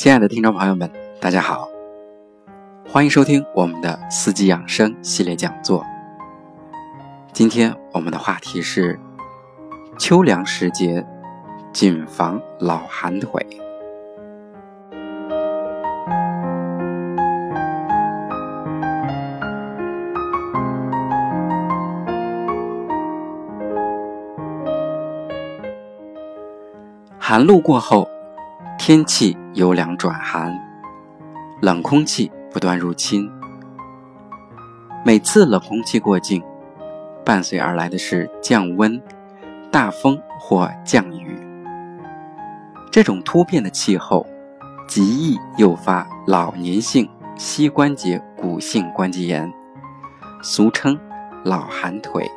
亲爱的听众朋友们，大家好，欢迎收听我们的四季养生系列讲座。今天我们的话题是秋凉时节，谨防老寒腿。寒露过后，天气由凉转寒，冷空气不断入侵。每次冷空气过境，伴随而来的是降温、大风或降雨。这种突变的气候，极易诱发老年性膝关节骨性关节炎，俗称老寒腿。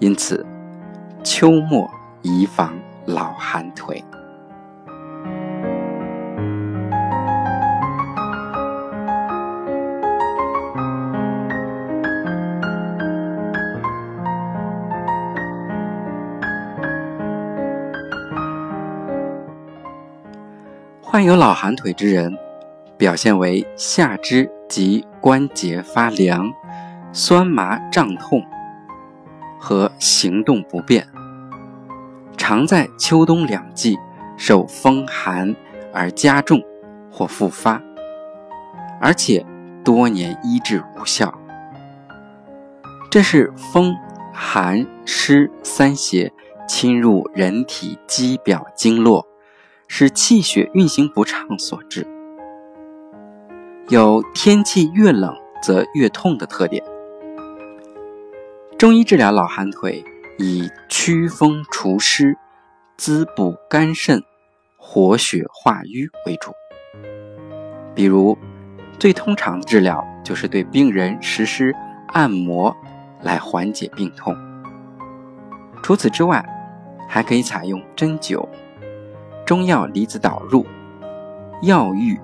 因此，秋末宜防。老寒腿，患有老寒腿之人，表现为下肢及关节发凉、酸麻胀痛和行动不便。常在秋冬两季受风寒而加重或复发，而且多年医治无效。这是风寒湿三邪侵入人体肌表经络，使气血运行不畅所致。有天气越冷则越痛的特点。中医治疗老寒腿。以祛风除湿、滋补肝肾、活血化瘀为主。比如，最通常的治疗就是对病人实施按摩来缓解病痛。除此之外，还可以采用针灸、中药离子导入、药浴、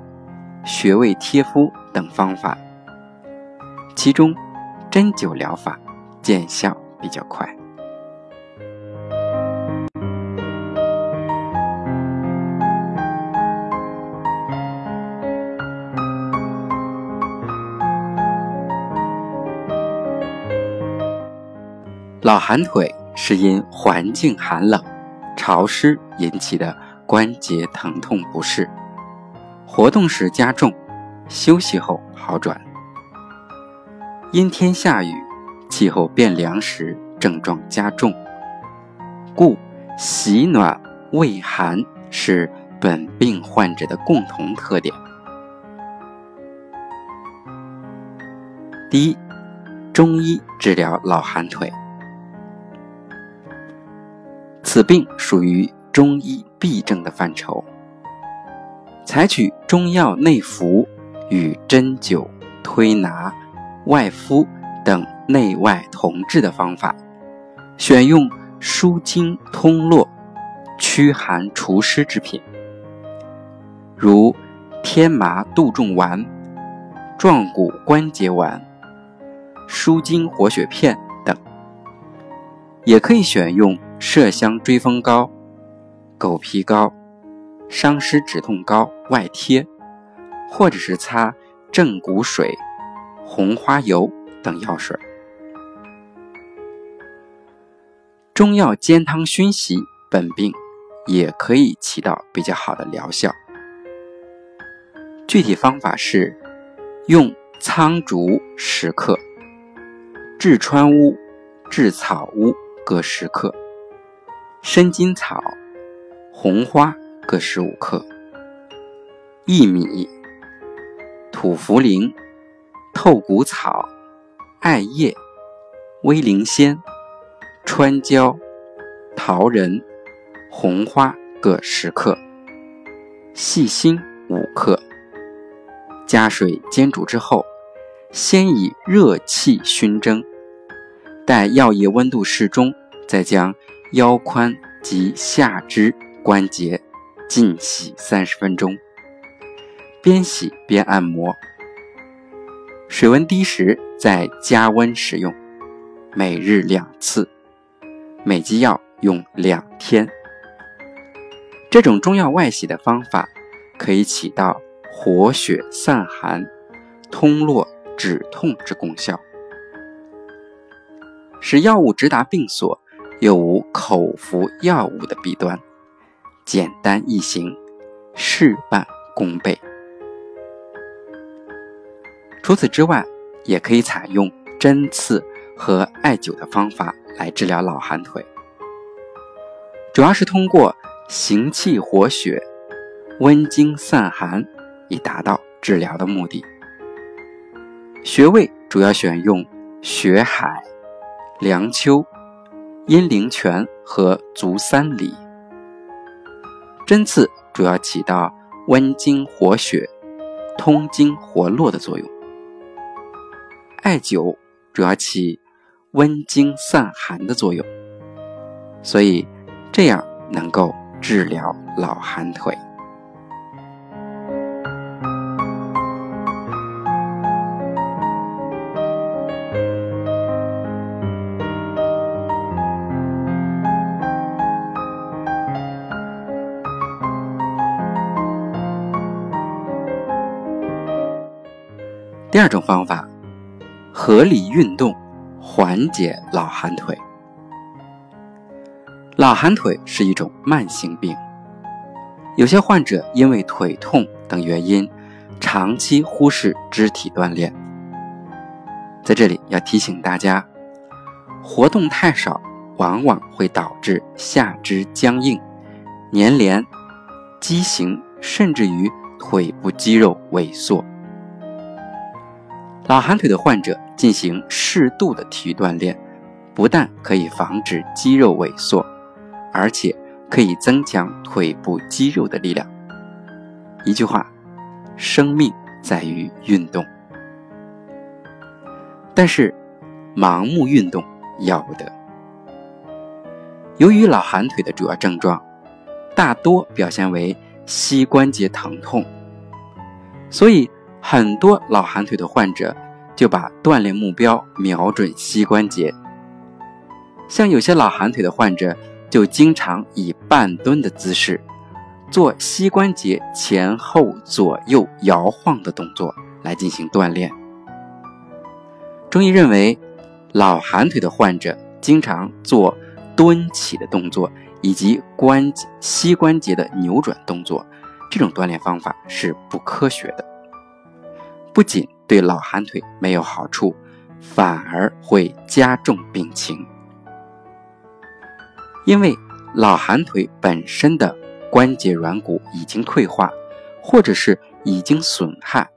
穴位贴敷等方法。其中，针灸疗法见效比较快。老寒腿是因环境寒冷、潮湿引起的关节疼痛不适，活动时加重，休息后好转。阴天下雨、气候变凉时症状加重，故喜暖畏寒是本病患者的共同特点。第一，中医治疗老寒腿。此病属于中医痹症的范畴，采取中药内服与针灸、推拿、外敷等内外同治的方法，选用舒筋通络、驱寒除湿之品，如天麻杜仲丸、壮骨关节丸、舒筋活血片等，也可以选用。麝香追风膏、狗皮膏、伤湿止痛膏外贴，或者是擦正骨水、红花油等药水。中药煎汤熏洗本病也可以起到比较好的疗效。具体方法是用苍竹十克、炙川乌、炙草乌各十克。生筋草、红花各十五克，薏米、土茯苓、透骨草、艾叶、威灵仙、川椒、桃仁、红花各十克，细辛五克。加水煎煮之后，先以热气熏蒸，待药液温度适中，再将。腰髋及下肢关节浸洗三十分钟，边洗边按摩。水温低时再加温使用，每日两次，每剂药用两天。这种中药外洗的方法，可以起到活血散寒、通络止痛之功效，使药物直达病所，又无口服药物的弊端，简单易行，事半功倍。除此之外，也可以采用针刺和艾灸的方法来治疗老寒腿，主要是通过行气活血、温经散寒，以达到治疗的目的。穴位主要选用血海、梁丘、阴陵泉和足三里。针刺主要起到温经活血、通经活络的作用。艾灸主要起温经散寒的作用，所以这样能够治疗老寒腿。第二种方法。合理运动，缓解老寒腿。老寒腿是一种慢性病，有些患者因为腿痛等原因，长期忽视肢体锻炼。在这里要提醒大家，活动太少，往往会导致下肢僵硬、粘连、畸形，甚至于腿部肌肉萎缩。老寒腿的患者进行适度的体育锻炼，不但可以防止肌肉萎缩，而且可以增强腿部肌肉的力量。一句话，生命在于运动。但是，盲目运动要不得。由于老寒腿的主要症状大多表现为膝关节疼痛，所以。很多老寒腿的患者就把锻炼目标瞄准膝关节，像有些老寒腿的患者就经常以半蹲的姿势做膝关节前后左右摇晃的动作来进行锻炼。中医认为，老寒腿的患者经常做蹲起的动作以及关节膝关节的扭转动作，这种锻炼方法是不科学的。不仅对老寒腿没有好处，反而会加重病情。因为老寒腿本身的关节软骨已经退化，或者是已经损害，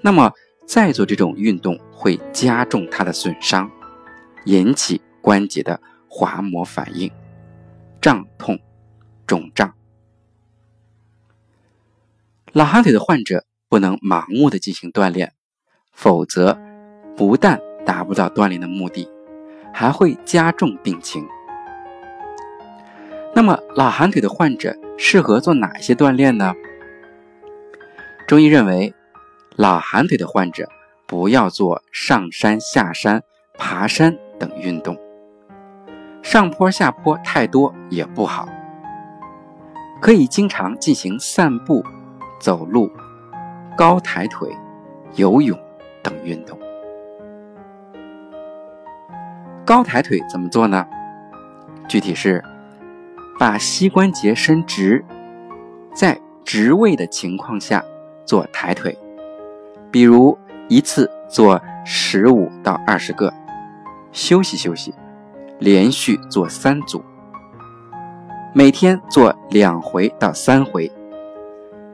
那么再做这种运动会加重它的损伤，引起关节的滑膜反应、胀痛、肿胀。老寒腿的患者。不能盲目的进行锻炼，否则不但达不到锻炼的目的，还会加重病情。那么，老寒腿的患者适合做哪些锻炼呢？中医认为，老寒腿的患者不要做上山下山、爬山等运动，上坡下坡太多也不好，可以经常进行散步、走路。高抬腿、游泳等运动。高抬腿怎么做呢？具体是把膝关节伸直，在直位的情况下做抬腿，比如一次做十五到二十个，休息休息，连续做三组，每天做两回到三回，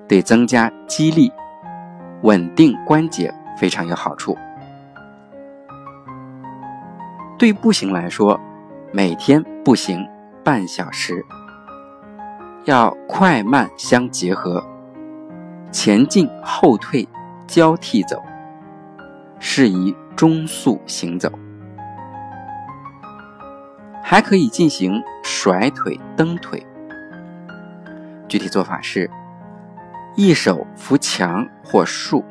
得增加肌力。稳定关节非常有好处。对步行来说，每天步行半小时，要快慢相结合，前进后退交替走，适宜中速行走。还可以进行甩腿蹬腿，具体做法是。一手扶墙或树，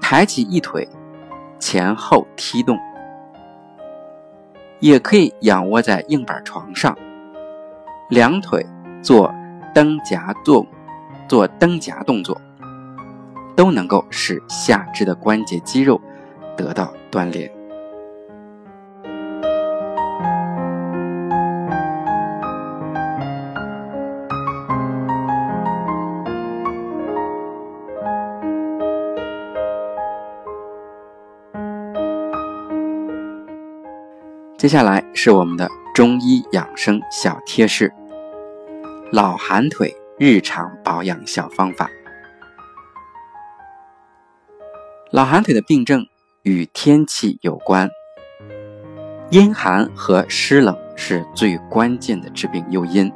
抬起一腿，前后踢动；也可以仰卧在硬板床上，两腿做蹬夹做做蹬夹动作，都能够使下肢的关节肌肉得到锻炼。接下来是我们的中医养生小贴士：老寒腿日常保养小方法。老寒腿的病症与天气有关，阴寒和湿冷是最关键的致病诱因。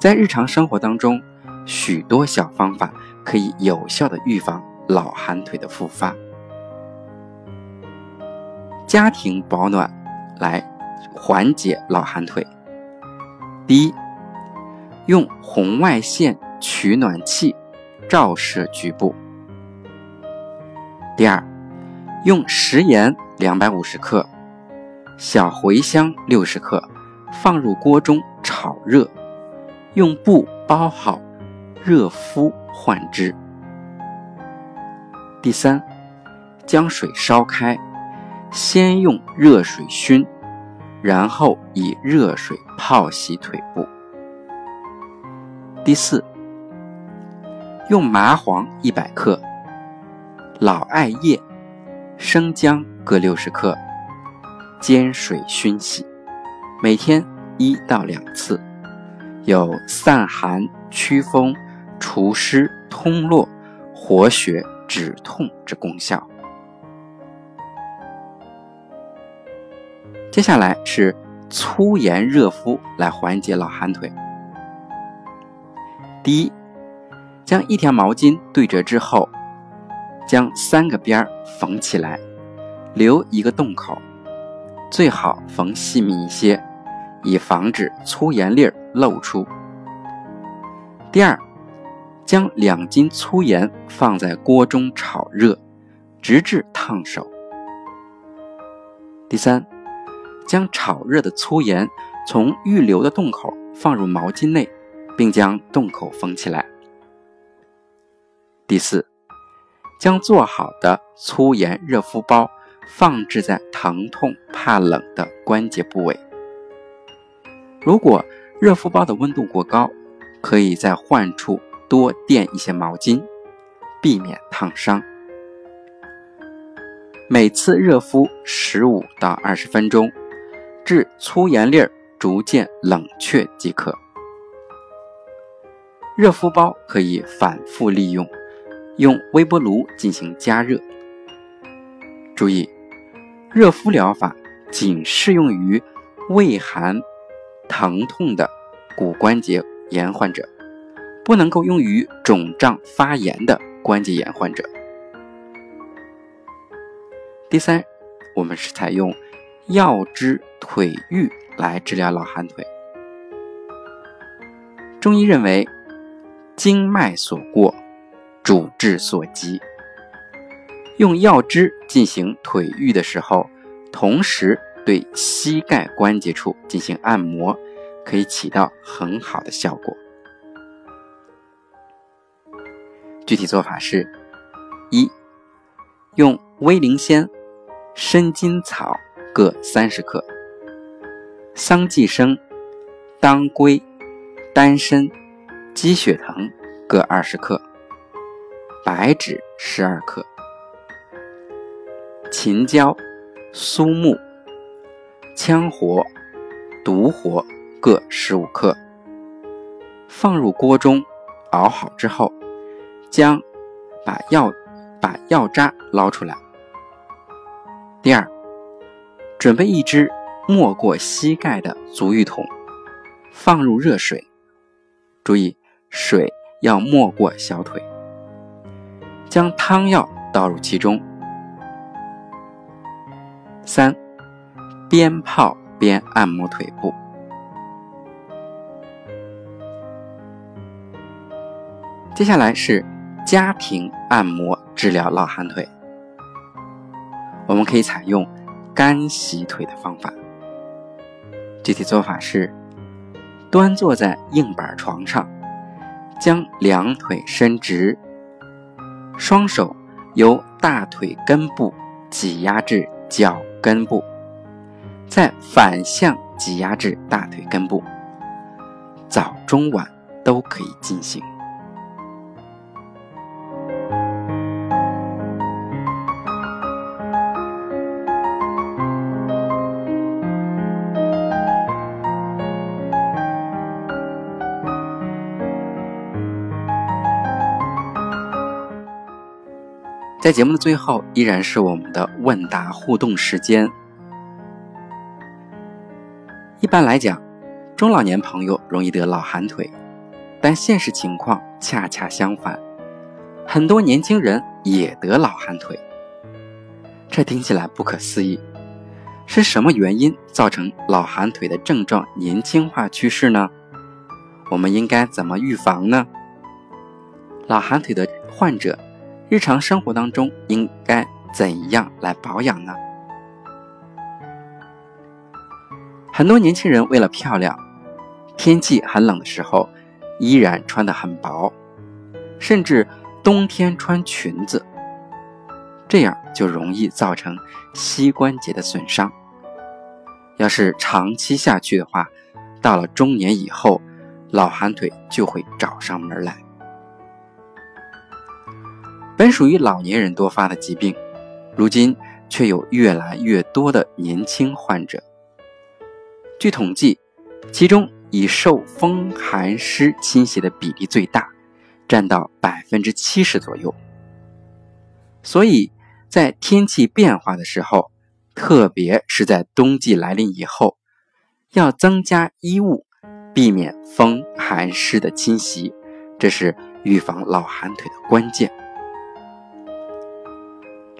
在日常生活当中，许多小方法可以有效的预防老寒腿的复发。家庭保暖。来缓解老寒腿。第一，用红外线取暖器照射局部。第二，用食盐两百五十克、小茴香六十克放入锅中炒热，用布包好，热敷患之。第三，将水烧开。先用热水熏，然后以热水泡洗腿部。第四，用麻黄一百克、老艾叶、生姜各六十克，煎水熏洗，每天一到两次，有散寒、祛风、除湿、通络、活血、止痛之功效。接下来是粗盐热敷来缓解老寒腿。第一，将一条毛巾对折之后，将三个边儿缝起来，留一个洞口，最好缝细密一些，以防止粗盐粒儿露出。第二，将两斤粗盐放在锅中炒热，直至烫手。第三。将炒热的粗盐从预留的洞口放入毛巾内，并将洞口封起来。第四，将做好的粗盐热敷包放置在疼痛怕冷的关节部位。如果热敷包的温度过高，可以在患处多垫一些毛巾，避免烫伤。每次热敷十五到二十分钟。至粗盐粒儿逐渐冷却即可。热敷包可以反复利用，用微波炉进行加热。注意，热敷疗法仅适用于畏寒、疼痛的骨关节炎患者，不能够用于肿胀发炎的关节炎患者。第三，我们是采用。药之腿浴来治疗老寒腿。中医认为，经脉所过，主治所及。用药汁进行腿浴的时候，同时对膝盖关节处进行按摩，可以起到很好的效果。具体做法是：一、用威灵仙、生筋草。各三十克，桑寄生、当归、丹参、鸡血藤各二十克，白芷十二克，秦椒、苏木、羌活、独活各十五克，放入锅中熬好之后，将把药把药渣捞出来。第二。准备一只没过膝盖的足浴桶，放入热水，注意水要没过小腿。将汤药倒入其中。三，边泡边按摩腿部。接下来是家庭按摩治疗老寒腿，我们可以采用。干洗腿的方法，具体做法是：端坐在硬板床上，将两腿伸直，双手由大腿根部挤压至脚根部，再反向挤压至大腿根部。早中晚都可以进行。在节目的最后，依然是我们的问答互动时间。一般来讲，中老年朋友容易得老寒腿，但现实情况恰恰相反，很多年轻人也得老寒腿。这听起来不可思议，是什么原因造成老寒腿的症状年轻化趋势呢？我们应该怎么预防呢？老寒腿的患者。日常生活当中应该怎样来保养呢？很多年轻人为了漂亮，天气很冷的时候依然穿得很薄，甚至冬天穿裙子，这样就容易造成膝关节的损伤。要是长期下去的话，到了中年以后，老寒腿就会找上门来。本属于老年人多发的疾病，如今却有越来越多的年轻患者。据统计，其中以受风寒湿侵袭的比例最大，占到百分之七十左右。所以，在天气变化的时候，特别是在冬季来临以后，要增加衣物，避免风寒湿的侵袭，这是预防老寒腿的关键。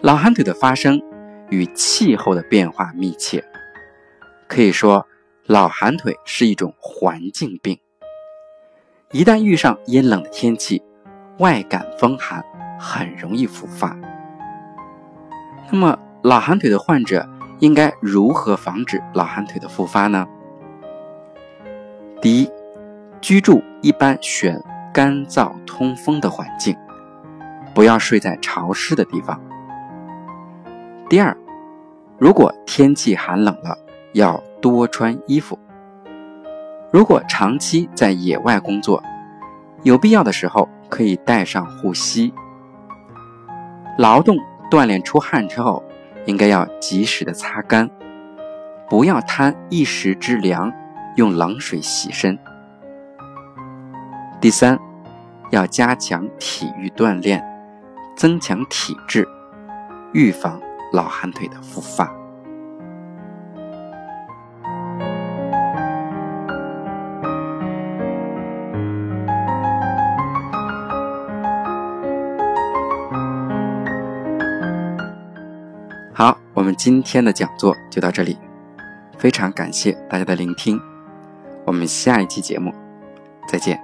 老寒腿的发生与气候的变化密切，可以说老寒腿是一种环境病。一旦遇上阴冷的天气，外感风寒，很容易复发。那么，老寒腿的患者应该如何防止老寒腿的复发呢？第一，居住一般选干燥通风的环境，不要睡在潮湿的地方。第二，如果天气寒冷了，要多穿衣服。如果长期在野外工作，有必要的时候可以带上护膝。劳动锻炼出汗之后，应该要及时的擦干，不要贪一时之凉，用冷水洗身。第三，要加强体育锻炼，增强体质，预防。老寒腿的复发。好，我们今天的讲座就到这里，非常感谢大家的聆听，我们下一期节目再见。